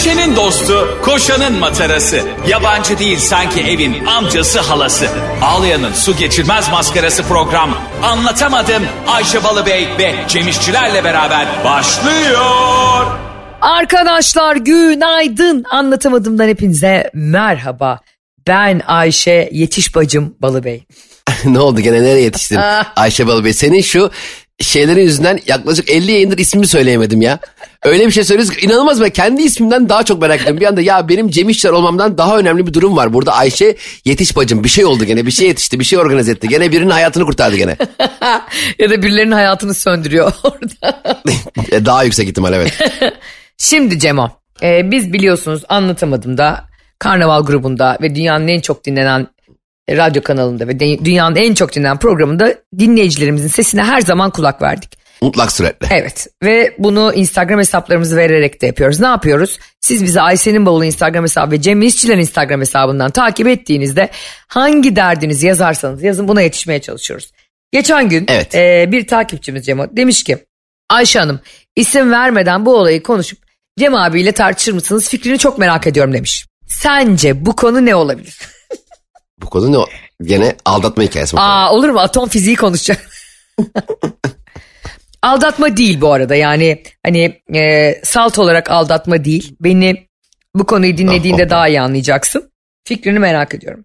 Düşenin dostu, koşanın matarası. Yabancı değil sanki evin amcası halası. Ağlayan'ın su geçirmez maskarası program. Anlatamadım Ayşe Balıbey ve Cemişçilerle beraber başlıyor. Arkadaşlar günaydın. Anlatamadımdan hepinize merhaba. Ben Ayşe Yetiş Bacım Balıbey. ne oldu gene nereye yetiştin Ayşe Balıbey? Senin şu şeylerin yüzünden yaklaşık 50 yayındır ismimi söyleyemedim ya. Öyle bir şey söylüyorsun ki inanılmaz ben kendi ismimden daha çok merak ediyorum. Bir anda ya benim Cem İşçiler olmamdan daha önemli bir durum var. Burada Ayşe yetiş bacım bir şey oldu gene bir şey yetişti bir şey organize etti. Gene birinin hayatını kurtardı gene. ya da birilerinin hayatını söndürüyor orada. E, daha yüksek ihtimal evet. Şimdi Cemo e, biz biliyorsunuz anlatamadım da Karnaval grubunda ve dünyanın en çok dinlenen e, radyo kanalında ve dünyanın en çok dinlenen programında dinleyicilerimizin sesine her zaman kulak verdik. Mutlak suretle. Evet ve bunu Instagram hesaplarımızı vererek de yapıyoruz. Ne yapıyoruz? Siz bizi Ayşe'nin bavulu Instagram hesabı ve Cem İşçiler Instagram hesabından takip ettiğinizde hangi derdinizi yazarsanız yazın buna yetişmeye çalışıyoruz. Geçen gün Evet. e, bir takipçimiz Cemo demiş ki Ayşe Hanım isim vermeden bu olayı konuşup Cem abiyle tartışır mısınız fikrini çok merak ediyorum demiş. Sence bu konu ne olabilir? Bu konu ne? Gene aldatma hikayesi. mi? Aa olur mu atom fiziği konuşacak. aldatma değil bu arada yani hani e, salt olarak aldatma değil. Beni bu konuyu dinlediğinde Ah, oh. daha iyi anlayacaksın. Fikrini merak ediyorum.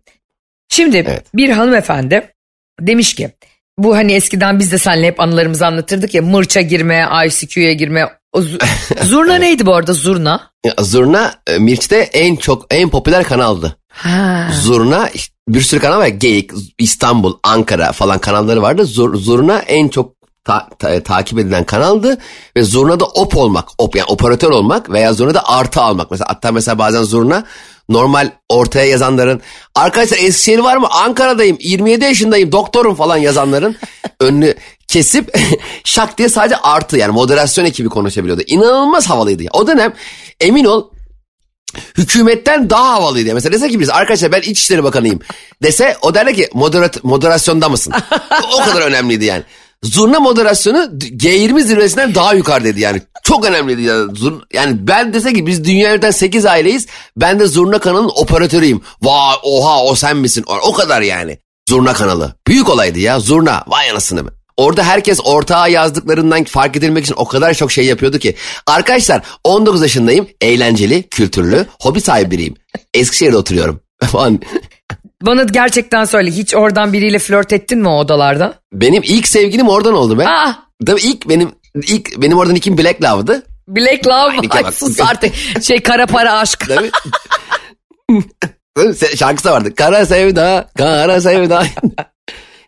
Şimdi Evet. bir hanımefendi demiş ki bu hani eskiden biz de seninle hep anılarımızı anlatırdık ya mırça girme, ICQ'ya girme. Zurna neydi bu arada zurna? Ya, Zurna e, Mirç'te en çok en popüler kanaldı. Ha. Zurna bir sürü kanal var. Geyik, İstanbul, Ankara falan kanalları vardı. Zur, Zurna en çok ta- ta- takip edilen kanaldı. Ve Zurna'da op olmak, op yani operatör olmak veya Zurna'da artı almak. Mesela hatta mesela bazen Zurna normal ortaya yazanların arkadaşlar Eskişehir var mı? Ankara'dayım, 27 yaşındayım, doktorum falan yazanların önünü kesip şak diye sadece artı yani moderasyon ekibi konuşabiliyordu. İnanılmaz havalıydı. ya. O dönem emin ol hükümetten daha havalıydı. Mesela dese ki biz arkadaşlar ben İçişleri Bakanıyım dese o derler ki moderat, moderasyonda mısın? o kadar önemliydi yani. Zurna moderasyonu G20 zirvesinden daha yukarıdaydı yani. Çok önemliydi ya. Zur- yani ben dese ki biz dünyadan 8 aileyiz. Ben de Zurna kanalının operatörüyüm. Vay oha o sen misin? O, kadar yani. Zurna kanalı. Büyük olaydı ya. Zurna. Vay anasını mı? Orada herkes ortağa yazdıklarından fark edilmek için o kadar çok şey yapıyordu ki. Arkadaşlar 19 yaşındayım. Eğlenceli, kültürlü, hobi sahibi biriyim. Eskişehir'de oturuyorum. Bana gerçekten söyle hiç oradan biriyle flört ettin mi o odalarda? benim ilk sevgilim oradan oldu be. Aa Tabii ilk benim ilk benim oradan ikim Black Love'dı. Black Love Aynı ay sus artık şey kara para aşk. Tabii. Şarkısı vardı. Kara sevda, kara sevda.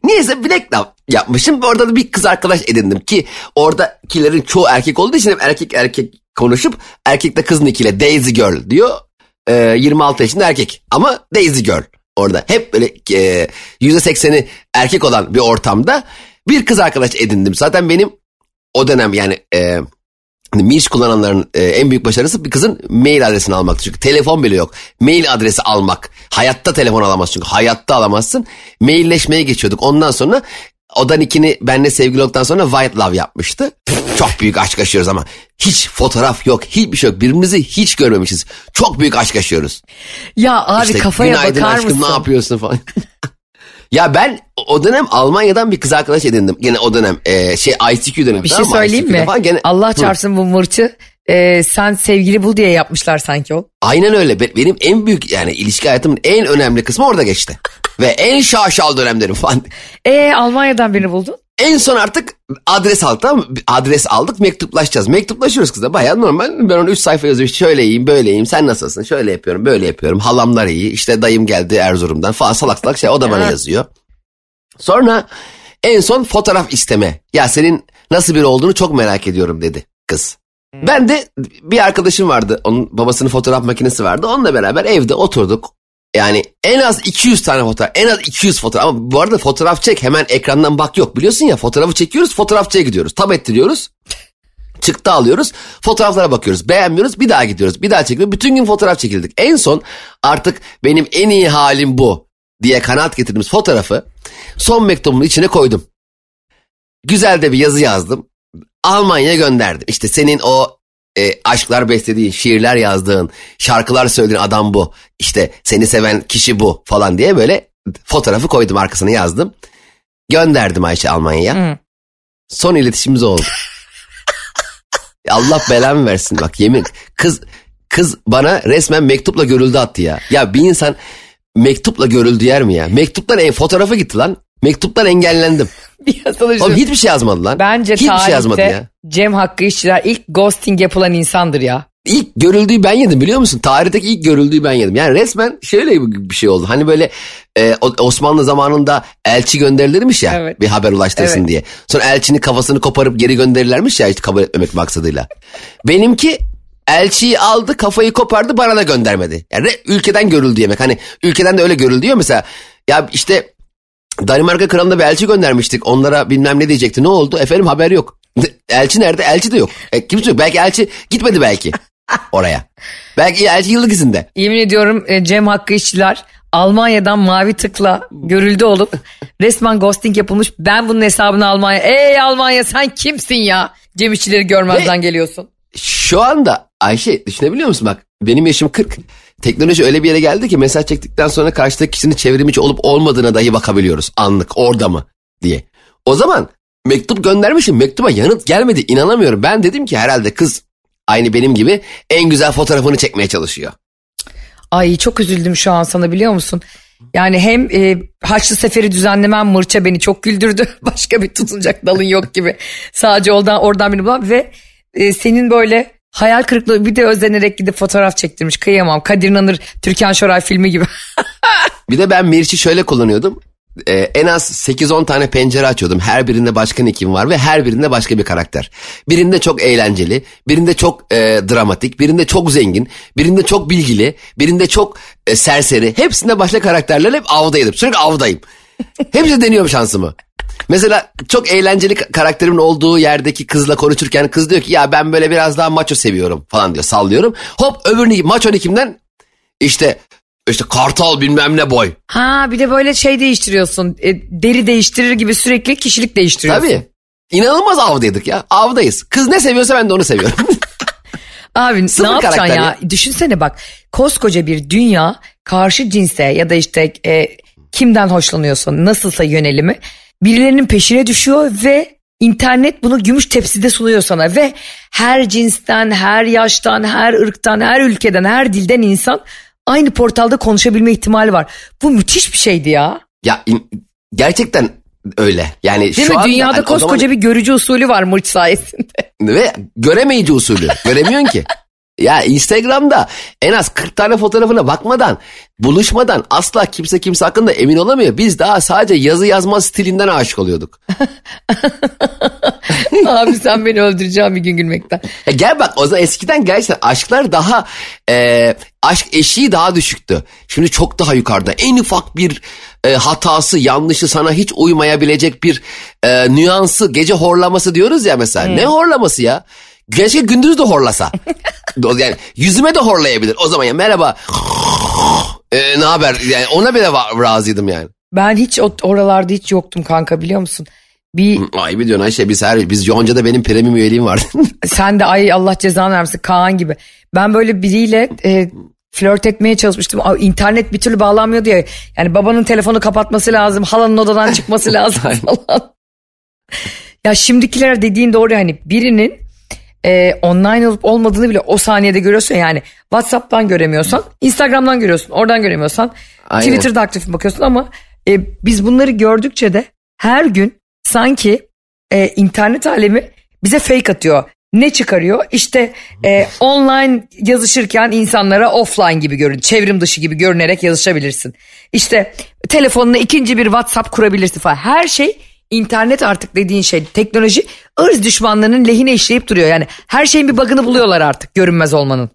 Niyeyse Black Love yapmışım. Orada da bir kız arkadaş edindim ki oradakilerin çoğu erkek olduğu için hep erkek erkek konuşup erkek de kız nickiyle Daisy Girl diyor. Ee, 26 yaşında erkek ama Daisy Girl orada. Hep böyle e, %80'i erkek olan bir ortamda bir kız arkadaş edindim. Zaten benim o dönem yani e, Mirç kullananların e, en büyük başarısı bir kızın mail adresini almaktı. Çünkü telefon bile yok. Mail adresi almak. Hayatta telefon alamazsın çünkü. Hayatta alamazsın. Mailleşmeye geçiyorduk. Ondan sonra Odan ikini benle sevgili olduktan sonra White Love yapmıştı. Çok büyük aşk yaşıyoruz ama hiç fotoğraf yok, hiçbir şey yok. Birbirimizi hiç görmemişiz. Çok büyük aşk yaşıyoruz. Ya abi İşte kafaya bakar aşkım mısın? ne yapıyorsun falan. ya ben o dönem Almanya'dan bir kız arkadaş edindim. Gene o dönem e, şey ICQ dönemi. Bir şey söyleyeyim mi? Falan. Gene, Allah Hı. çarpsın bu mırçı. e, sen sevgili bul diye yapmışlar sanki o. Aynen öyle. Be- Benim en büyük yani ilişki hayatımın en önemli kısmı orada geçti. Ve en şaşal dönemlerim falan. E Almanya'dan birini buldun. En son artık adres aldık tamam? Adres aldık mektuplaşacağız. Mektuplaşıyoruz kızla bayağı normal. Ben onu 3 sayfa yazıyorum. Şöyle iyiyim böyle iyiyim. Sen nasılsın? Şöyle yapıyorum böyle yapıyorum. Halamlar iyi. İşte dayım geldi Erzurum'dan falan salak salak şey o da bana yazıyor. Sonra en son fotoğraf isteme. Ya senin nasıl biri olduğunu çok merak ediyorum dedi kız. Ben de bir arkadaşım vardı. Onun babasının fotoğraf makinesi vardı. Onunla beraber evde oturduk. Yani en az 200 tane fotoğraf. En az 200 fotoğraf. Ama bu arada fotoğraf çek hemen ekrandan bak yok. Biliyorsun ya fotoğrafı çekiyoruz fotoğrafçıya gidiyoruz. Tab ettiriyoruz. Çıktı alıyoruz. Fotoğraflara bakıyoruz. Beğenmiyoruz. Bir daha gidiyoruz. Bir daha çekiyoruz. Bütün gün fotoğraf çekildik. En son artık benim en iyi halim bu diye kanaat getirdiğimiz fotoğrafı son mektubumun içine koydum. Güzel de bir yazı yazdım. Almanya'ya gönderdim. İşte senin o e, aşklar beslediğin, şiirler yazdığın, şarkılar söylediğin adam bu. İşte seni seven kişi bu falan diye böyle fotoğrafı koydum arkasını yazdım. Gönderdim Ayşe Almanya'ya. Hı. Son iletişimimiz oldu. Allah belamı versin bak yemin. Kız kız bana resmen mektupla görüldü attı ya. Ya bir insan mektupla görüldü yer mi ya? Mektuptan en fotoğrafı gitti lan. Mektuptan engellendim. Oğlum hiçbir şey yazmadı lan. Bence hiçbir tarihte şey yazmadı ya. Cem Hakkı İşçiler ilk ghosting yapılan insandır ya. İlk görüldüğü ben yedim biliyor musun? Tarihteki ilk görüldüğü ben yedim. Yani resmen şöyle bir şey oldu. Hani böyle e, Osmanlı zamanında elçi gönderilirmiş ya Evet. bir haber ulaştırsın Evet. diye. Sonra elçinin kafasını koparıp geri gönderirlermiş ya işte kabul etmemek maksadıyla. Benimki elçiyi aldı kafayı kopardı bana da göndermedi. Yani ülkeden görüldü yemek. Hani ülkeden de öyle görüldü ya mesela. Ya işte Danimarka kralına bir elçi göndermiştik. Onlara bilmem ne diyecekti. Ne oldu? Efendim haber yok. Elçi nerede? Elçi de yok. E, kimse yok. Belki elçi gitmedi belki oraya. Belki elçi yıllık izinde. Yemin ediyorum e, Cem Hakkı İşçiler Almanya'dan mavi tıkla görüldü olup resmen ghosting yapılmış. Ben bunun hesabını Almanya. Ey Almanya sen kimsin ya? Cem İşçileri görmezden Ve- geliyorsun. Şu anda Ayşe düşünebiliyor musun bak benim yaşım 40. Teknoloji öyle bir yere geldi ki mesaj çektikten sonra karşıdaki kişinin çevrimiçi olup olmadığına dahi bakabiliyoruz. Anlık orada mı diye. O zaman mektup göndermişim mektuba yanıt gelmedi inanamıyorum. Ben dedim ki herhalde kız aynı benim gibi en güzel fotoğrafını çekmeye çalışıyor. Ay çok üzüldüm şu an sana biliyor musun? Yani hem e, Haçlı Seferi düzenlemen mırça beni çok güldürdü. Başka bir tutunacak dalın yok gibi. Sadece oradan, oradan beni bulan ve e, senin böyle hayal kırıklığı bir de özlenerek gidip fotoğraf çektirmiş. Kıyamam. Kadir Nanır, Türkan Şoray filmi gibi. Bir de ben Mirç'i şöyle kullanıyordum. Ee, en az 8-10 tane pencere açıyordum. Her birinde başka nikim var ve her birinde başka bir karakter. Birinde çok eğlenceli, birinde çok e, dramatik, birinde çok zengin, birinde çok bilgili, birinde çok e, serseri. Hepsinde başka karakterlerle hep avdaydım. Sürekli avdayım. Hepsi deniyorum şansımı. Mesela çok eğlenceli ka- karakterimin olduğu yerdeki kızla konuşurken kız diyor ki ya ben böyle biraz daha maço seviyorum falan diyor sallıyorum. Hop öbür nikim, maço nikimden işte işte kartal bilmem ne boy. Ha bir de böyle şey değiştiriyorsun. E, deri değiştirir gibi sürekli kişilik değiştiriyorsun. Tabii. İnanılmaz avdaydık ya. Avdayız. Kız ne seviyorsa ben de onu seviyorum. Abi Sıfır ne yapacaksın karakter ya? Düşünsene bak koskoca bir dünya karşı cinse ya da işte e, kimden hoşlanıyorsun nasılsa yönelimi birilerinin peşine düşüyor ve internet bunu gümüş tepside sunuyor sana ve her cinsten, her yaştan, her ırktan, her ülkeden, her dilden insan aynı portalda konuşabilme ihtimali var. Bu müthiş bir şeydi ya. ya gerçekten öyle. Yani Değil şu mi? anda Dünyada hani koskoca zaman- bir görücü usulü var mırç sayesinde. ve göremeyici usulü. Göremiyorsun ki. Ya Instagram'da en az 40 tane fotoğrafına bakmadan, buluşmadan asla kimse kimse hakkında emin olamıyor. Biz daha sadece yazı yazma stilinden aşık oluyorduk. Abi sen beni öldüreceğim bir gün gülmekten. Ya gel bak o zaman eskiden gerçekten aşklar daha e, aşk eşiği daha düşüktü. Şimdi çok daha yukarıda. En ufak bir e, hatası yanlışı sana hiç uymayabilecek bir e, nüansı gece horlaması diyoruz ya mesela. Ne horlaması ya? Keşke gündüz de horlasa. yani yüzüme de horlayabilir. O zaman ya merhaba. E, ne haber? Yani ona bile razıydım yani. Ben hiç oralarda hiç yoktum kanka biliyor musun? Bir Ay biliyorsun Ayşe biz her biz Yonca'da benim premium üyeliğim vardı. sen de ay Allah cezanı vermesin Kaan gibi. Ben böyle biriyle e, flört etmeye çalışmıştım. İnternet bir türlü bağlanmıyordu ya. Yani babanın telefonu kapatması lazım. Halanın odadan çıkması lazım falan. ya şimdikiler dediğin doğru hani birinin e, online olup olmadığını bile o saniyede görüyorsun yani. WhatsApp'tan göremiyorsan Instagram'dan görüyorsun. Oradan göremiyorsan Aynen. Twitter'da aktif bakıyorsun ama e, biz bunları gördükçe de her gün sanki e, internet alemi bize fake atıyor. Ne çıkarıyor? İşte e, online yazışırken insanlara offline gibi görün, çevrim dışı gibi görünerek yazışabilirsin. İşte telefonuna ikinci bir WhatsApp kurabilirsin falan. Her şey internet artık dediğin şey teknoloji ırz düşmanlarının lehine işleyip duruyor. Yani her şeyin bir bug'ını buluyorlar artık görünmez olmanın.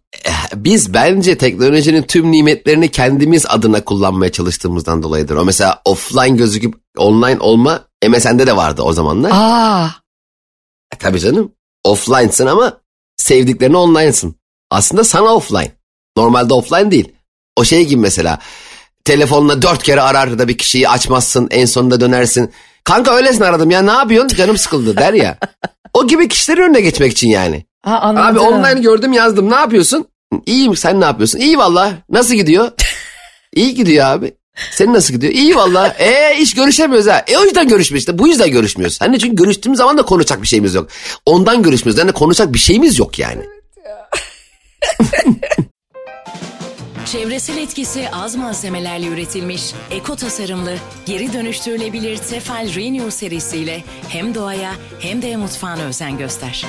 biz bence teknolojinin tüm nimetlerini kendimiz adına kullanmaya çalıştığımızdan dolayıdır. O mesela offline gözüküp online olma MSN'de de vardı o zamanlar. Aa E, tabii canım. Offline'sın ama sevdiklerine online'sın. Aslında sana offline. Normalde offline değil. O şey gibi mesela. Telefonla dört kere arar da bir kişiyi açmazsın en sonunda dönersin. Kanka öylesin aradım ya ne yapıyorsun canım sıkıldı der ya. O gibi kişilerin önüne geçmek için yani. Ha, anladım. Abi online gördüm yazdım ne yapıyorsun? İyiyim sen ne yapıyorsun? İyi valla. Nasıl gidiyor? İyi gidiyor abi. Senin nasıl gidiyor? İyi valla. E iş görüşemiyoruz ha. E o yüzden görüşmüyoruz işte. Bu yüzden görüşmüyoruz. Hani çünkü görüştüğümüz zaman da konuşacak bir şeyimiz yok. Ondan görüşmüyoruz. Yani konuşacak bir şeyimiz yok yani. Çevresel etkisi az malzemelerle üretilmiş, eko tasarımlı, geri dönüştürülebilir Tefal Renew serisiyle hem doğaya hem de mutfağına özen göster.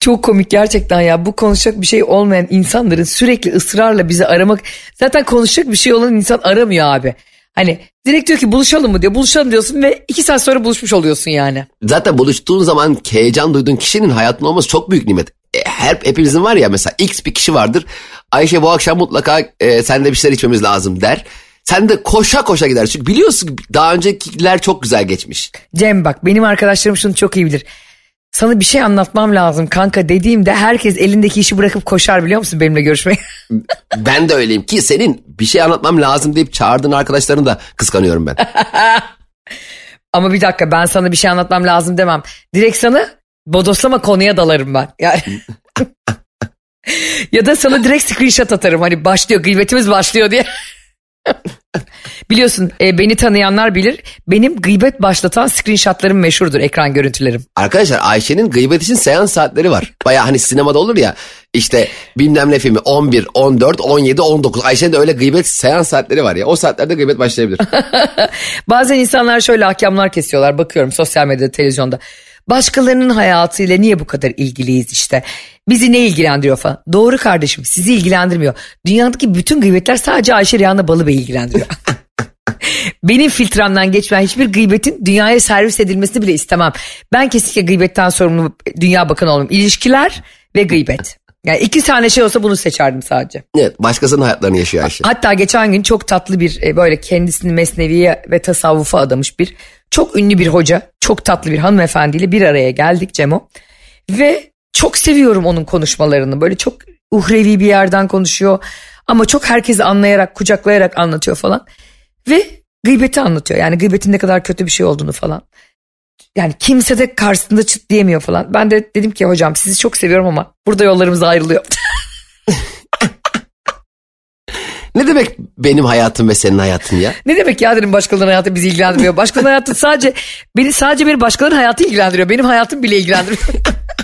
Çok komik gerçekten ya. Bu konuşacak bir şey olmayan insanların sürekli ısrarla bizi aramak. Zaten konuşacak bir şey olan insan aramıyor abi. Hani direkt diyor ki buluşalım mı diyor. Buluşalım diyorsun ve iki saat sonra buluşmuş oluyorsun yani. Zaten buluştuğun zaman heyecan duyduğun kişinin hayatında olması çok büyük nimet. E, her hepimizin var ya mesela X bir kişi vardır. Ayşe bu akşam mutlaka e, senle bir şeyler içmemiz lazım der. Sen de koşa koşa gider. Çünkü biliyorsun daha öncekiler çok güzel geçmiş. Cem bak benim arkadaşlarım şunu çok iyi bilir. Sana bir şey anlatmam lazım kanka dediğimde herkes elindeki işi bırakıp koşar biliyor musun benimle görüşmeye? Ben de öyleyim ki senin bir şey anlatmam lazım deyip çağırdığın arkadaşlarını da kıskanıyorum ben. Ama bir dakika ben sana bir şey anlatmam lazım demem. Direkt sana bodoslama konuya dalarım ben. Yani... ya da sana direkt screenshot atarım. Hani başlıyor gıybetimiz başlıyor diye. Biliyorsun e, beni tanıyanlar bilir. Benim gıybet başlatan screenshotlarım meşhurdur ekran görüntülerim. Arkadaşlar Ayşe'nin gıybet için seans saatleri var. Baya hani sinemada olur ya işte bilmem ne filmi 11, 14, 17, 19. Ayşe'nin de öyle gıybet seans saatleri var ya. O saatlerde gıybet başlayabilir. Bazen insanlar şöyle ahkamlar kesiyorlar. Bakıyorum sosyal medyada, televizyonda. Başkalarının hayatıyla niye bu kadar ilgiliyiz işte? Bizi ne ilgilendiriyor falan. Doğru kardeşim sizi ilgilendirmiyor. Dünyadaki bütün gıybetler sadece Ayşe Rihanna Balıbey ilgilendiriyor. Benim filtremden geçmeyen hiçbir gıybetin dünyaya servis edilmesini bile istemem. Ben kesinlikle gıybetten sorumlu dünya bakanı olayım. İlişkiler ve gıybet. Yani iki tane şey olsa bunu seçerdim sadece. evet başkasının hayatlarını yaşıyor Ayşe. Hatta geçen gün çok tatlı bir e, böyle kendisini mesneviye ve tasavvufa adamış bir çok ünlü bir hoca, çok tatlı bir hanımefendiyle bir araya geldik Cemo. Ve çok seviyorum onun konuşmalarını. Böyle çok uhrevi bir yerden konuşuyor ama çok herkesi anlayarak, kucaklayarak anlatıyor falan. Ve gıybeti anlatıyor. Yani gıybetin ne kadar kötü bir şey olduğunu falan. Yani kimse de karşısında çıt diyemiyor falan. Ben de dedim ki hocam sizi çok seviyorum ama burada yollarımız ayrılıyor. Ne demek benim hayatım ve senin hayatın ya? Ne demek ya dedim başkalarının hayatı bizi ilgilendirmiyor. Başkalarının hayatı sadece beni sadece beni başkalarının hayatı ilgilendiriyor. Benim hayatım bile ilgilendirmiyor.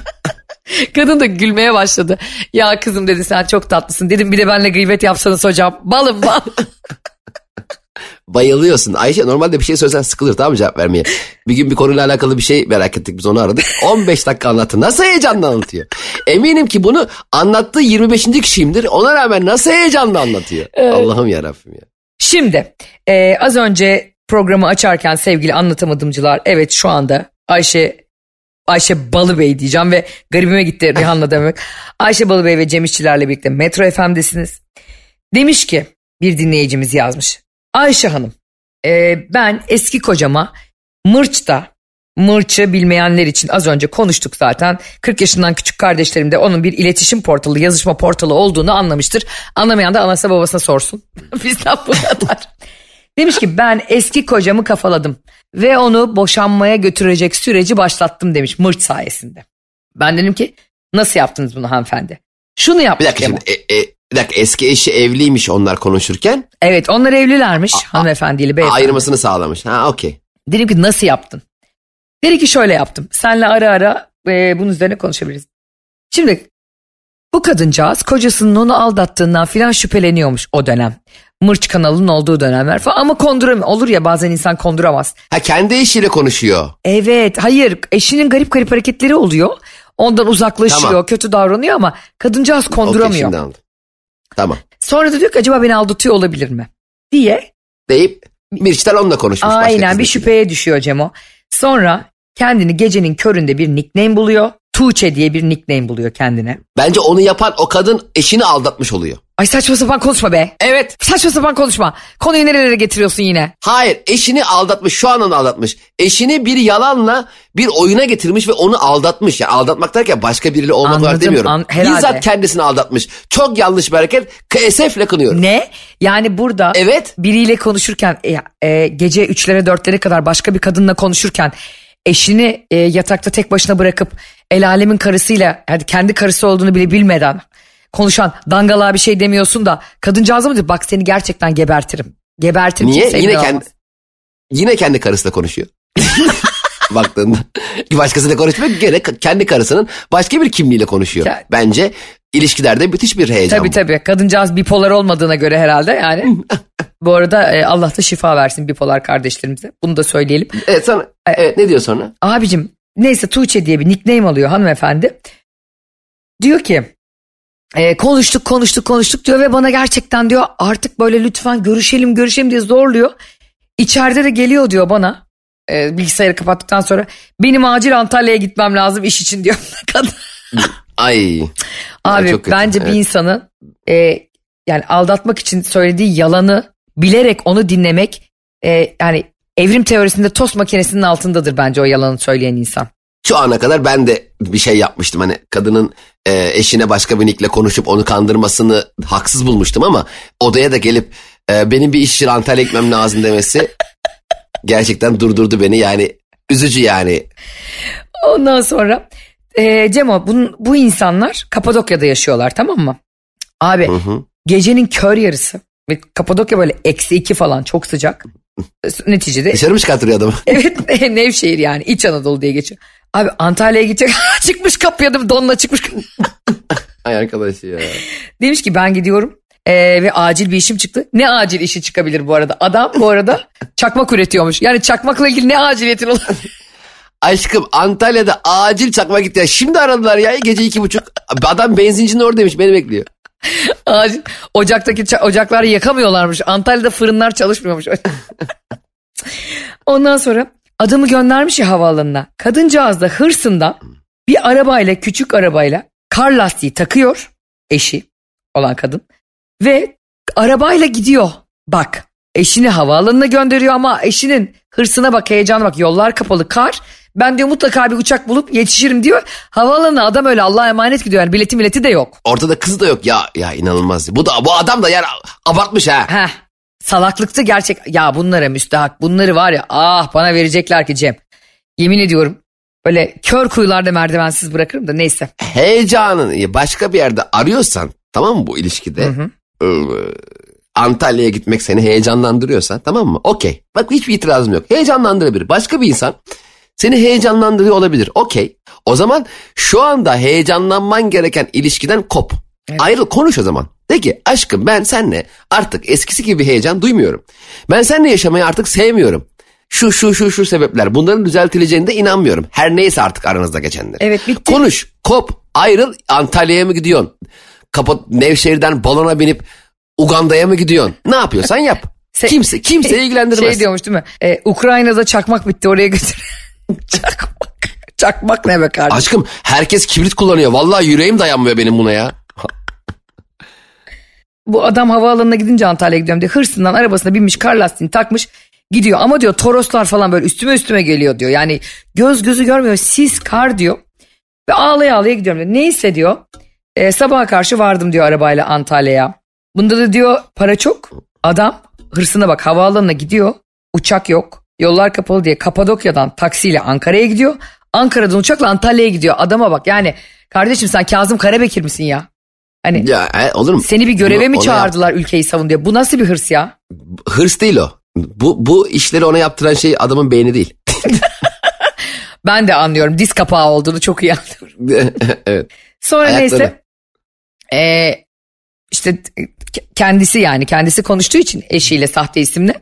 Kadın da gülmeye başladı. Ya kızım dedi sen çok tatlısın. Dedim bir de benimle gıybet yapsanız hocam. Balım bal. Bayılıyorsun. Ayşe normalde bir şey söylesen sıkılır tamam mı cevap vermeye. Bir gün bir konuyla alakalı bir şey merak ettik biz onu aradık. 15 dakika anlattı. Nasıl heyecanla anlatıyor. Eminim ki bunu anlattığı 25. kişiyimdir. Ona rağmen nasıl heyecanla anlatıyor. Allah'ım yarabbim ya. Şimdi e, az önce programı açarken sevgili anlatamadımcılar evet şu anda Ayşe Ayşe Balıbey diyeceğim ve garibime gitti Rihanna demek. Ayşe Balıbey ve Cem İşçilerle birlikte Metro FM'desiniz. Demiş ki bir dinleyicimiz yazmış. Ayşe Hanım e, ben eski kocama Mırç'ta Mırç'ı bilmeyenler için az önce konuştuk zaten. 40 yaşından küçük kardeşlerim de onun bir iletişim portalı, yazışma portalı olduğunu anlamıştır. Anlamayan da anasına babasına sorsun. Bizden bu kadar. Demiş ki ben eski kocamı kafaladım ve onu boşanmaya götürecek süreci başlattım demiş Mırç sayesinde. Ben dedim ki nasıl yaptınız bunu hanımefendi? Şunu Bir yapmış dakika Kemal. şimdi e, e, bir dakika eski eşi evliymiş onlar konuşurken. Evet onlar evlilermiş hanımefendiyle beyefendi. Ayırmasını sağlamış. Ha okey. Dedim ki nasıl yaptın? Dedi ki şöyle yaptım. Senle ara ara e, bunun üzerine konuşabiliriz. Şimdi bu kadıncağız kocasının onu aldattığından filan şüpheleniyormuş o dönem. Mırç kanalının olduğu dönemler falan ama konduramıyor. Olur ya bazen insan konduramaz. Ha kendi eşiyle konuşuyor. Evet hayır eşinin garip garip hareketleri oluyor. Ondan uzaklaşıyor Tamam. kötü davranıyor ama kadıncağız konduramıyor. şimdi anladım. Tamam. Sonra da diyor ki acaba beni aldatıyor olabilir mi? Diye Deyip bir işten onunla konuşmuş. Aynen bir şüpheye düşüyor Cemo. Sonra kendini gecenin köründe bir nickname buluyor. Tuğçe diye bir nickname buluyor kendine. Bence onu yapan o kadın eşini aldatmış oluyor. Ay saçma sapan konuşma be. Evet. Saçma sapan konuşma. Konuyu nerelere getiriyorsun yine? Hayır eşini aldatmış şu an onu aldatmış. Eşini bir yalanla bir oyuna getirmiş ve onu aldatmış. Yani aldatmak derken başka biriyle olmak var Anladım, demiyorum. an- herhalde. Bizzat kendisini aldatmış. Çok yanlış bir hareket. Esefle kınıyorum. Ne? Yani burada Evet. biriyle konuşurken e, e, gece üçlere dörtlere kadar başka bir kadınla konuşurken eşini e, yatakta tek başına bırakıp el alemin karısıyla hadi kendi karısı olduğunu bile bilmeden konuşan dangalığa bir şey demiyorsun da kadıncağıza mı diyor bak seni gerçekten gebertirim. Gebertirim. Niye? Yine kendi, yine kendi karısıyla konuşuyor. Baktığında. Başkasıyla konuşmuyor. Gene kendi karısının başka bir kimliğiyle konuşuyor. Ya- Bence ilişkilerde müthiş bir heyecan Tabii bu. tabii kadıncağız bipolar olmadığına göre herhalde yani. Bu arada e, Allah da şifa versin bipolar kardeşlerimize. Bunu da söyleyelim. Evet sonra evet, ne diyor sonra? Abicim neyse Tuğçe diye bir nickname alıyor hanımefendi. Diyor ki e, konuştuk konuştuk konuştuk diyor ve bana gerçekten diyor artık böyle lütfen görüşelim görüşelim diye zorluyor. İçeride de geliyor diyor bana e, bilgisayarı kapattıktan sonra benim acil Antalya'ya gitmem lazım iş için diyor. Kadın. Ay. Abi kötü, bence evet. bir insanın e, yani aldatmak için söylediği yalanı bilerek onu dinlemek e, yani evrim teorisinde tost makinesinin altındadır bence o yalanı söyleyen insan. Şu ana kadar ben de bir şey yapmıştım. Hani kadının e, eşine başka bir nickle konuşup onu kandırmasını haksız bulmuştum ama odaya da gelip e, benim bir iş için Antalya'ya gitmem lazım demesi gerçekten durdurdu beni. Yani üzücü yani. Ondan sonra e, Cemo bunun, bu insanlar Kapadokya'da yaşıyorlar tamam mı? Abi Hı hı. gecenin kör yarısı ve Kapadokya böyle eksi iki falan çok sıcak. Neticede Dışarı mı çıkartıyor adamı? evet Nevşehir yani İç Anadolu diye geçiyor. Abi Antalya'ya gidecek çıkmış kapıya da donla çıkmış. Ay arkadaş ya. Demiş ki ben gidiyorum e, ve acil bir işim çıktı. Ne acil işi çıkabilir bu arada? Adam bu arada çakmak üretiyormuş. Yani çakmakla ilgili ne aciliyetin olur? Aşkım Antalya'da acil çakma gitti. ya. Şimdi aradılar ya gece iki buçuk. Adam benzincinin oradaymış beni bekliyor. Ocaktaki ocaklar yakamıyorlarmış. Antalya'da fırınlar çalışmıyormuş. Ondan sonra adamı göndermiş ya havaalanına. Kadıncağız da hırsından bir arabayla küçük arabayla kar lastiği takıyor eşi olan kadın ve arabayla gidiyor. Bak eşini havaalanına gönderiyor ama eşinin hırsına bak heyecana bak yollar kapalı kar. Ben diyor mutlaka bir uçak bulup yetişirim diyor. Havaalanına adam öyle Allah'a emanet gidiyor yani bileti mileti de yok. Ortada kız da yok ya ya inanılmaz. Bu da bu adam da yani abartmış ha. Heh. Salaklıkta gerçek. Ya bunlara müstahak. Bunları var ya ah bana verecekler ki Cem. Yemin ediyorum. Böyle kör kuyularda merdivensiz bırakırım da neyse. Heyecanın başka bir yerde arıyorsan tamam mı bu ilişkide? Ee, Antalya'ya gitmek seni heyecanlandırıyorsa tamam mı? Okey. Bak hiçbir itirazım yok. Heyecanlandırabilir. Başka bir insan seni heyecanlandırıyor olabilir. Okey. O zaman şu anda heyecanlanman gereken ilişkiden kop. Ayrıl konuş o zaman. De ki aşkım ben seninle artık eskisi gibi heyecan duymuyorum. Ben seninle yaşamayı artık sevmiyorum. Şu şu şu şu sebepler bunların düzeltileceğine de inanmıyorum. Her neyse artık aranızda geçenler. Evet, bitti. Konuş, kop, ayrıl Antalya'ya mı gidiyorsun? Kapat Nevşehir'den balona binip Uganda'ya mı gidiyorsun? Ne yapıyorsan yap. Se- kimse kimse ilgilendirmez. Şey diyormuş değil mi? Ee, Ukrayna'da çakmak bitti oraya götür. çakmak. Çakmak ne be kardeşim? Aşkım herkes kibrit kullanıyor. Vallahi yüreğim dayanmıyor benim buna ya. Bu adam havaalanına gidince Antalya'ya gidiyorum diye hırsından arabasına binmiş kar lastiğini takmış gidiyor. Ama diyor Toroslar falan böyle üstüme üstüme geliyor diyor. Yani göz gözü görmüyor sis kar diyor. Ve ağlaya ağlaya gidiyorum diyor. Neyse diyor e, sabaha karşı vardım diyor arabayla Antalya'ya. Bunda da diyor para çok. Adam hırsına bak havaalanına gidiyor. Uçak yok. Yollar kapalı diye Kapadokya'dan taksiyle Ankara'ya gidiyor. Ankara'dan uçakla Antalya'ya gidiyor. Adama bak yani kardeşim sen Kazım Karabekir misin ya? Hani Ya e, olur mu? seni bir göreve mi çağırdılar ülkeyi savun diye? Bu nasıl bir hırs ya? yap- Hırs değil o. Bu, bu işleri ona yaptıran şey adamın beyni değil. Ben de anlıyorum. Diz kapağı olduğunu çok iyi anlıyorum. evet. Sonra Ayakları. neyse. Ee, işte kendisi yani kendisi konuştuğu için eşiyle sahte isimle.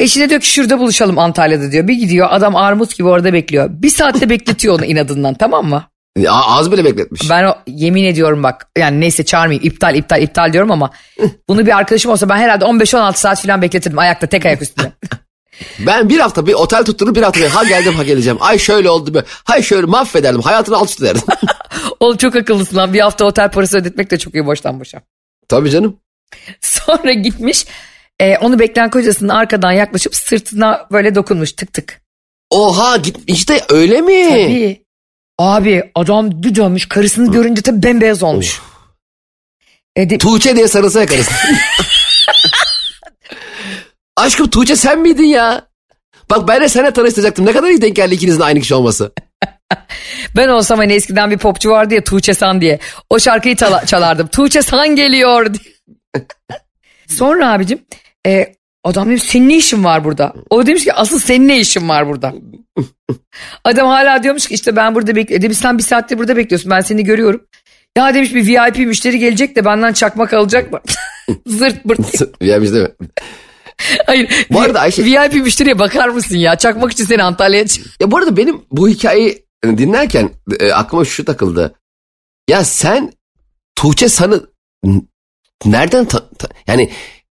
Eşine diyor ki şurada buluşalım Antalya'da diyor. Bir gidiyor adam armut gibi orada bekliyor. Bir saatte bekletiyor onu inadından tamam mı? Ya, Az bile bekletmiş. Ben o, yemin ediyorum bak yani neyse çağırmayayım iptal iptal iptal diyorum ama bunu bir arkadaşım olsa ben herhalde 15-16 saat falan bekletirdim ayakta tek ayak üstünde. Ben bir hafta bir otel tutturup bir hafta ha geldim ha geleceğim. Ay şöyle oldu böyle. Hay şöyle mahvederdim. Hayatını alt üst ederdim. Oğlum çok akıllısın lan bir hafta otel parası ödetmek de çok iyi boştan boşa. Tabii canım. Sonra gitmiş e, onu bekleyen kocasının arkadan yaklaşıp sırtına böyle dokunmuş tık tık. Oha git işte öyle mi? Tabii. Abi adam dönmüş karısını görünce tabii bembeyaz olmuş. E, de- Tuğçe diye sarılsa yakarız. Aşkım Tuğçe sen miydin ya? Bak ben de seninle tanıştıracaktım. Ne kadar iyi denk geldi ikinizin aynı kişi olması. Ben olsam hani eskiden bir popçu vardı ya Tuğçe San diye. O şarkıyı çala- çalardım. Tuğçe San geliyor diye. Sonra abicim e, adam demiş senin ne işin var burada? O demiş ki asıl senin ne işin var burada? Adam hala diyormuş ki işte ben burada bekliyorum. Demiş sen bir saattir burada bekliyorsun ben seni görüyorum. Ya demiş bir VIP müşteri gelecek de benden çakmak alacak mı? Zırt pırt. ya biz de mi? Hayır. Bu arada Ayşe- VIP müşteriye bakar mısın ya? Çakmak için seni Antalya'ya Ya bu arada benim bu hikayeyi dinlerken e, aklıma şu takıldı. Ya sen Tuğçe San'ı nereden ta- ta- yani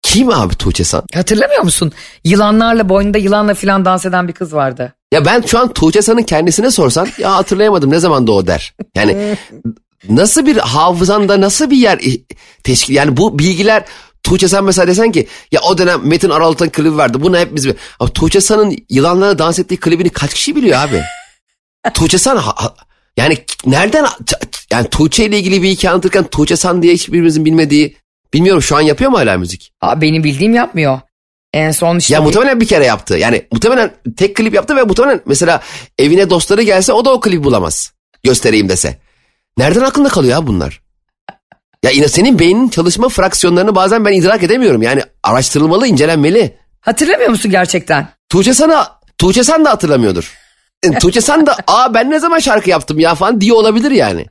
kim abi Tuğçe San? Hatırlamıyor musun? Yılanlarla boynunda yılanla filan dans eden bir kız vardı. Ya ben şu an Tuğçe San'ın kendisine sorsan ya hatırlayamadım ne zaman da o der. Yani nasıl bir hafızanda nasıl bir yer teşkil yani bu bilgiler Tuğçe San mesela desen ki ya o dönem Metin Aralık'ın klibi vardı bunu hep biz bi- Ama Tuğçe San'ın yılanlara dans ettiği klibini kaç kişi biliyor abi? Tuğçe San ha- ha- yani nereden yani Tuğçe ile ilgili bir hikaye anlatırken Tuğçe San diye hiçbirimizin bilmediği bilmiyorum şu an yapıyor mu hala müzik? Aa, benim bildiğim yapmıyor. En son işte Ya muhtemelen bir kere yaptı. Yani muhtemelen tek klip yaptı ve muhtemelen mesela evine dostları gelse o da o klibi bulamaz. Göstereyim dese. Nereden aklında kalıyor ya bunlar? Ya yine senin beynin çalışma fraksiyonlarını bazen ben idrak edemiyorum. Yani araştırılmalı, incelenmeli. hatırlamıyor musun gerçekten? Tuğçe sana, Tuğçe San da hatırlamıyordur. E, Tuğçe San da aa ben ne zaman şarkı yaptım ya falan diye olabilir yani.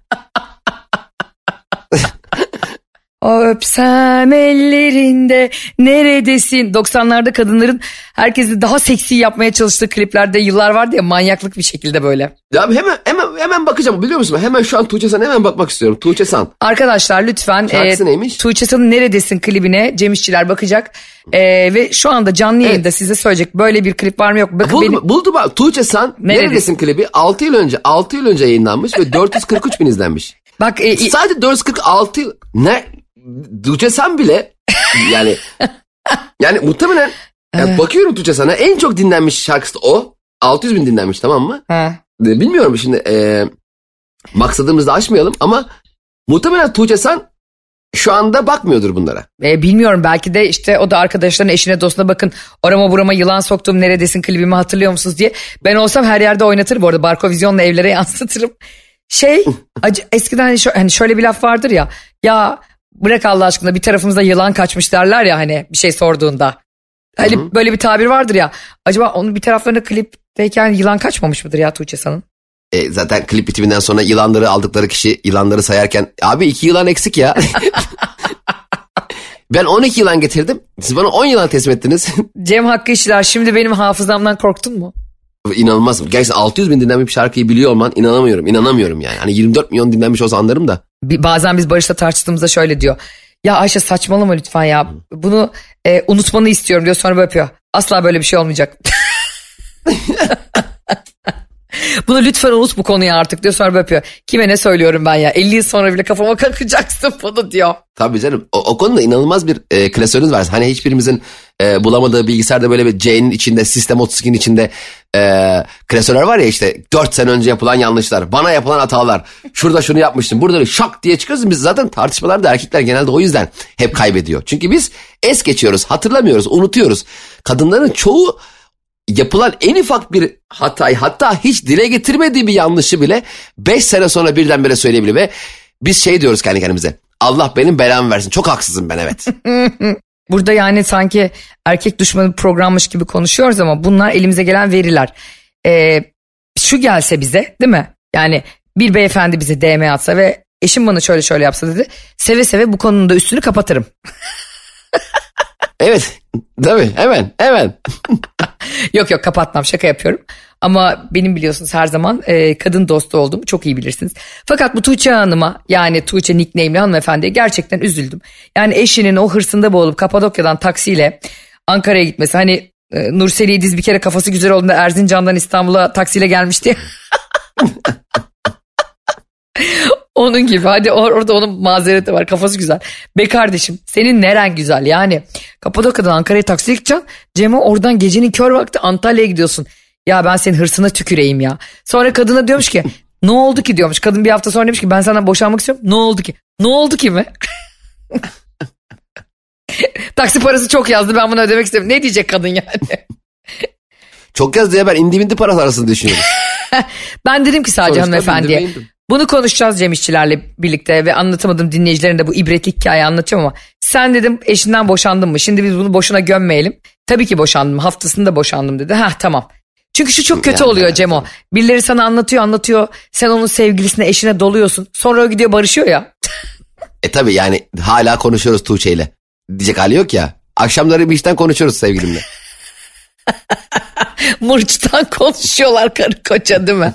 Öpsem ellerinde neredesin? 90'larda kadınların herkesi daha seksi yapmaya çalıştığı kliplerde yıllar vardı ya manyaklık bir şekilde böyle. Ya abi hemen hemen hemen bakacağım biliyor musun? Hemen şu an Tuğçe San'a hemen bakmak istiyorum. Tuğçe San. Arkadaşlar lütfen Şarkısı neymiş? Tuğçe San'ın Neredesin klibine Cem İşçiler bakacak. E, ve şu anda canlı yayında size söyleyecek böyle bir klip var mı yok mu? Bakın Buldum, benim, buldum abi. Tuğçe San Neredesin? Neredesin klibi 6 yıl önce 6 yıl önce yayınlanmış ve 443 bin izlenmiş. bak e, Sadece 446 yıl ne Tuğçe San bile yani yani muhtemelen yani bakıyorum Tuğçe San'a en çok dinlenmiş şarkısı da o. 600 bin dinlenmiş tamam mı? ha. E, Bilmiyorum şimdi e, maksadımızı da aşmayalım ama muhtemelen Tuğçe San şu anda bakmıyordur bunlara. E, bilmiyorum belki de işte o da arkadaşlarına eşine dostuna bakın orama burama yılan soktuğum neredesin klibimi hatırlıyor musunuz diye. Ben olsam her yerde oynatırım bu arada Barkovizyon'la evlere yansıtırım. Şey acı, eskiden şö- hani şöyle bir laf vardır ya ya bırak Allah aşkına bir tarafımıza yılan kaçmış derler ya hani bir şey sorduğunda. Hani böyle bir tabir vardır ya acaba onun bir taraflarına klipteyken yılan kaçmamış mıdır ya Tuğçe San'ın? E, zaten klip bitiminden sonra yılanları aldıkları kişi yılanları sayarken abi iki yılan eksik ya. ben 12 yılan getirdim. Siz bana 10 yılan teslim ettiniz. Cem Hakkı işler şimdi benim hafızamdan korktun mu? İnanılmaz. Gerçekten 600 bin dinlenmiş bir şarkıyı biliyor olman inanamıyorum. İnanamıyorum yani. Hani 24 milyon dinlenmiş olsa anlarım da. Bazen biz Barış'la tartıştığımızda şöyle diyor. Ya Ayşe saçmalama lütfen ya. Bunu e, unutmanı istiyorum diyor sonra böyle yapıyor. Asla böyle bir şey olmayacak. Bunu lütfen unut bu konuyu artık diyor sonra yapıyor. Kime ne söylüyorum ben ya 50 yıl sonra bile kafama kakacaksın bunu diyor. Tabii canım. O, o konuda inanılmaz bir e, klasörünüz var. Hani hiçbirimizin e, bulamadığı bilgisayarda böyle bir C'nin içinde, System 32'nin içinde e, klasörler var ya işte 4 sene önce yapılan yanlışlar, bana yapılan hatalar. Şurada şunu yapmıştım, burada şak diye çıkıyoruz. Biz zaten tartışmalarda erkekler genelde o yüzden hep kaybediyor. Çünkü biz es geçiyoruz, hatırlamıyoruz, unutuyoruz. Kadınların çoğu yapılan en ufak bir hatayı hatta hiç dile getirmediği bir yanlışı bile 5 sene sonra birdenbire söyleyebiliyor ve biz şey diyoruz kendi kendimize. Allah benim belamı versin. Çok haksızım ben evet. Burada yani sanki erkek düşmanı programmış gibi konuşuyoruz ama bunlar elimize gelen veriler. Ee, şu gelse bize değil mi? Yani bir beyefendi bize DM atsa ve eşim bana şöyle şöyle yapsa dedi. Seve seve bu konunun da üstünü kapatırım. evet. Tabii hemen hemen. Yok yok kapatmam şaka yapıyorum. Ama benim biliyorsunuz her zaman e, kadın dostu olduğumu çok iyi bilirsiniz. Fakat bu Tuğçe Hanım'a yani Tuğçe nickname'li hanımefendiye gerçekten üzüldüm. Yani eşinin o hırsında boğulup Kapadokya'dan taksiyle Ankara'ya gitmesi. Hani e, Nursel İdiz bir kere kafası güzel olduğunda Erzincan'dan İstanbul'a taksiyle gelmişti. Onun gibi hadi or- orada onun mazereti var kafası güzel. Be kardeşim senin neren güzel yani Kapadokya'dan Ankara'ya taksiye gideceksin. Cem'e oradan gecenin kör vakti Antalya'ya gidiyorsun. Ya ben senin hırsına tüküreyim ya. Sonra kadına diyormuş ki ne oldu ki diyormuş. Kadın bir hafta sonra demiş ki ben senden boşanmak istiyorum. Ne oldu ki? Ne oldu ki mi? Taksi parası çok yazdı ben bunu ödemek istemiyorum. Ne diyecek kadın yani? Çok yazdı ya ben indi bindi parası arasında düşünüyorum. Ben dedim ki sadece Sonuçta hanımefendiye. Bunu konuşacağız Cem İşçilerle birlikte ve anlatamadım dinleyicilerine de bu ibretlik hikaye anlatacağım ama sen dedim eşinden boşandın mı? Şimdi biz bunu boşuna gömmeyelim. Tabii ki boşandım haftasında boşandım dedi. Ha tamam. Çünkü şu çok kötü Yani, oluyor evet, Cemo. Birileri sana anlatıyor anlatıyor. Sen onun sevgilisine eşine doluyorsun. Sonra o gidiyor barışıyor ya. E tabi yani hala konuşuyoruz Tuğçe ile. Diyecek hali yok ya. Akşamları bir işten konuşuyoruz sevgilimle. Mırçtan konuşuyorlar karı koca değil mi?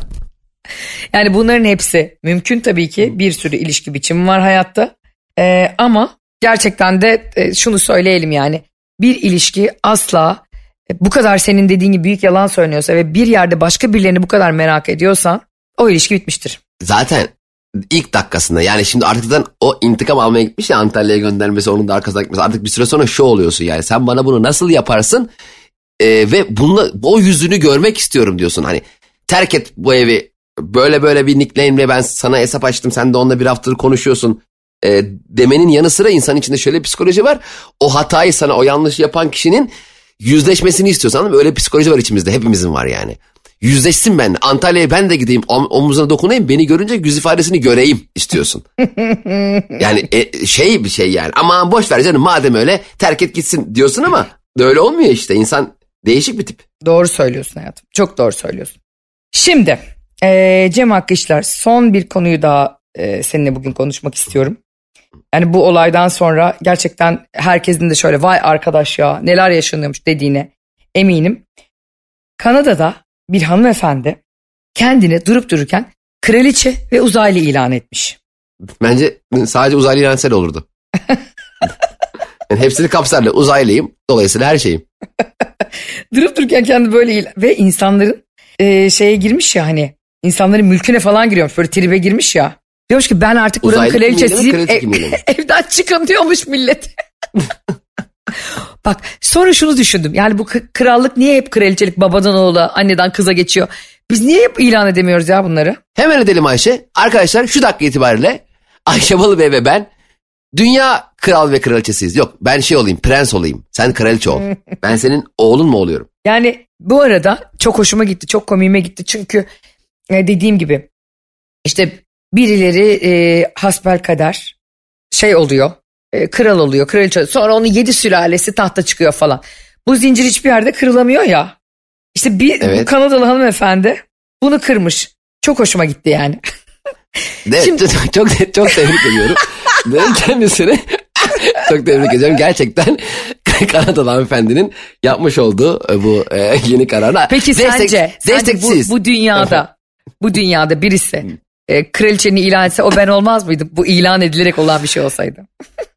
Yani bunların hepsi mümkün tabii ki. Bir sürü ilişki biçimi var hayatta. Ee, ama gerçekten de e, şunu söyleyelim yani. Bir ilişki asla e, bu kadar senin dediğin gibi büyük yalan söylüyorsa ve bir yerde başka birilerini bu kadar merak ediyorsan o ilişki bitmiştir. Zaten ilk dakikasında yani şimdi artık zaten o intikam almaya gitmiş ya Antalya'ya göndermesi onun da arkasına gitmesi artık bir süre sonra şu oluyorsun yani sen bana bunu nasıl yaparsın Ee, ve bununla o yüzünü görmek istiyorum diyorsun hani terk et bu evi böyle böyle bir nickname'le ben sana hesap açtım sen de onunla bir haftadır konuşuyorsun Ee, demenin yanı sıra insan içinde şöyle bir psikoloji var o hatayı sana o yanlışı yapan kişinin yüzleşmesini istiyorsan anladın mı? öyle psikoloji var içimizde hepimizin var yani. Yüzleşsin ben. Antalya'ya ben de gideyim. Om, omuzuna dokunayım. Beni görünce yüz ifadesini göreyim istiyorsun. yani e, şey bir şey yani. Ama boş ver canım madem öyle terk et gitsin diyorsun ama öyle olmuyor işte. İnsan değişik bir tip. Doğru söylüyorsun hayatım. Çok doğru söylüyorsun. Şimdi e, Cem Hakkı İşler son bir konuyu daha e, seninle bugün konuşmak istiyorum. Yani bu olaydan sonra gerçekten herkesin de şöyle vay arkadaş ya neler yaşanıyormuş dediğine eminim. Kanada'da bir hanımefendi kendini durup dururken kraliçe ve uzaylı ilan etmiş. Bence sadece uzaylı ilansel olurdu. yani hepsini kapsarlı. Uzaylıyım. Dolayısıyla her şeyim. Durup dururken kendi böyle il- ve insanların e, şeye girmiş ya hani insanların mülküne falan giriyormuş böyle tribe girmiş ya. Diyormuş ki ben artık buranın Uzaylı kraliçesiyim kraliçe ev- mi? evden çıkın diyormuş millet. Bak sonra şunu düşündüm yani bu krallık niye hep kraliçelik babadan oğula anneden kıza geçiyor. Biz niye hep ilan edemiyoruz ya bunları? Hemen edelim Ayşe. Arkadaşlar şu dakika itibariyle Ayşe Balıbey ve ben dünya kral ve kraliçesiyiz. Yok ben şey olayım prens olayım. Sen kraliçe ol. ben senin oğlun mu oluyorum? Yani bu arada çok hoşuma gitti, çok komiğime gitti. Çünkü e, dediğim gibi işte birileri e, hasbel kader şey oluyor, e, kral oluyor, kraliçe. Sonra onun yedi sülalesi tahta çıkıyor falan. Bu zincir hiçbir yerde kırılamıyor ya. İşte bir Evet. Kanadalı hanımefendi bunu kırmış. Çok hoşuma gitti yani. De, Şimdi- çok, çok, çok tebrik ediyorum. Ben kendisini çok tebrik ediyorum. Gerçekten Kanadalı hanımefendinin yapmış olduğu e, bu e, yeni kararına Peki destek- sence, sence bu, bu dünyada bu dünyada birisi e, kraliçenin ilan etse o ben olmaz mıydım? Bu ilan edilerek olan bir şey olsaydı.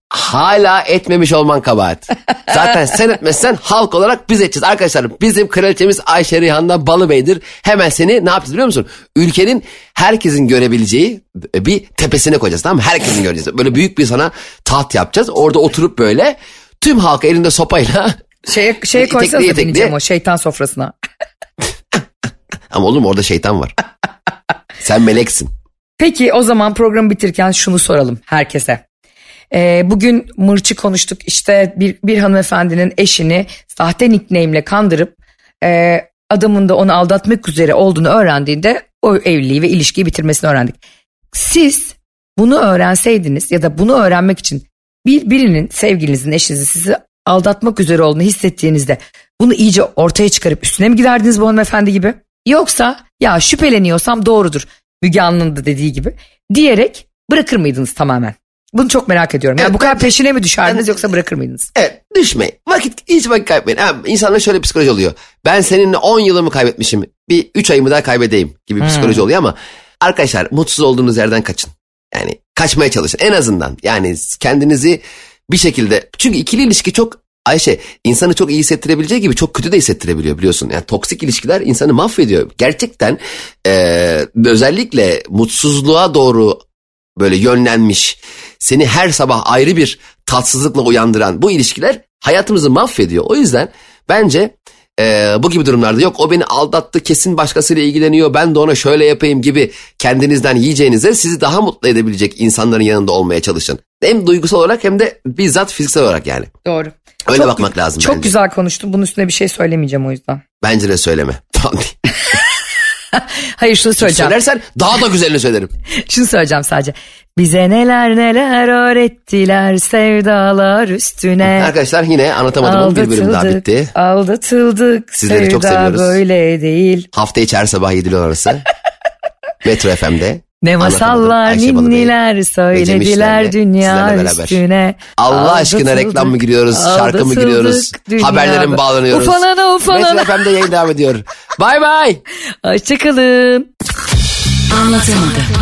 Hala etmemiş olman kabahat. Zaten sen etmezsen halk olarak biz edeceğiz. Arkadaşlar bizim kraliçemiz Ayşe Rihanna Balıbey'dir. Hemen seni ne yapacağız biliyor musun? Ülkenin herkesin görebileceği bir tepesine koyacağız tamam mı? Herkesin göreceğiz. Böyle büyük bir sana taht yapacağız. Orada oturup böyle tüm halk elinde sopayla Şeye, şeye itekli. bineceğim o şeytan sofrasına. ama oğlum orada şeytan var. Sen meleksin. Peki o zaman programı bitirirken şunu soralım herkese. Ee, bugün mırçı konuştuk işte bir, bir hanımefendinin eşini sahte nickname'le kandırıp e, adamın da onu aldatmak üzere olduğunu öğrendiğinde o evliliği ve ilişkiyi bitirmesini öğrendik. Siz bunu öğrenseydiniz ya da bunu öğrenmek için bir birinin sevgilinizin eşinizi sizi aldatmak üzere olduğunu hissettiğinizde bunu iyice ortaya çıkarıp üstüne mi giderdiniz bu hanımefendi gibi? Yoksa ya şüpheleniyorsam doğrudur Müge Anlı'nın da dediği gibi diyerek bırakır mıydınız tamamen? Bunu çok merak ediyorum. Yani Evet, bu kadar peşine mi düşerdiniz yoksa bırakır mıydınız? Evet düşmeyin. Vakit, hiç vakit kaybetmeyin. Ha, insanlar şöyle psikoloji oluyor. Ben seninle 10 yılımı kaybetmişim. Bir 3 ayımı daha kaybedeyim gibi bir psikoloji oluyor ama arkadaşlar mutsuz olduğunuz yerden kaçın. Yani kaçmaya çalışın en azından. Yani kendinizi bir şekilde çünkü ikili ilişki çok Ayşe insanı çok iyi hissettirebileceği gibi çok kötü de hissettirebiliyor biliyorsun. Yani toksik ilişkiler insanı mahvediyor. Gerçekten eee, özellikle mutsuzluğa doğru böyle yönlenmiş, seni her sabah ayrı bir tatsızlıkla uyandıran bu ilişkiler hayatımızı mahvediyor. O yüzden bence Ee, bu gibi durumlarda yok o beni aldattı kesin başkasıyla ilgileniyor ben de ona şöyle yapayım gibi kendinizden yiyeceğinize sizi daha mutlu edebilecek insanların yanında olmaya çalışın. Hem duygusal olarak hem de bizzat fiziksel olarak yani. Doğru. Öyle Çok- bakmak lazım Çok bence. güzel konuştun. Bunun üstüne bir şey söylemeyeceğim o yüzden. Bence de söyleme. Diye. Hayır şunu söyleyeceğim. Söylersen daha da güzelini söylerim. Şunu söyleyeceğim sadece. Bize neler neler öğrettiler sevdalar üstüne. Arkadaşlar yine anlatamadığım bir bölüm daha bitti. Aldatıldık. Sizleri çok seviyoruz. böyle değil. Hafta içi her sabah 7 arası. Metro FM'de. Ne masallar ninniler söylediler dünya üstüne. Allah aşkına reklam mı giriyoruz, şarkı mı giriyoruz, haberlere mi bağlanıyoruz? Ufalana ufalana. Metro FM'de yayın devam ediyor. Bay bay. Hoşçakalın. Anlatamadım.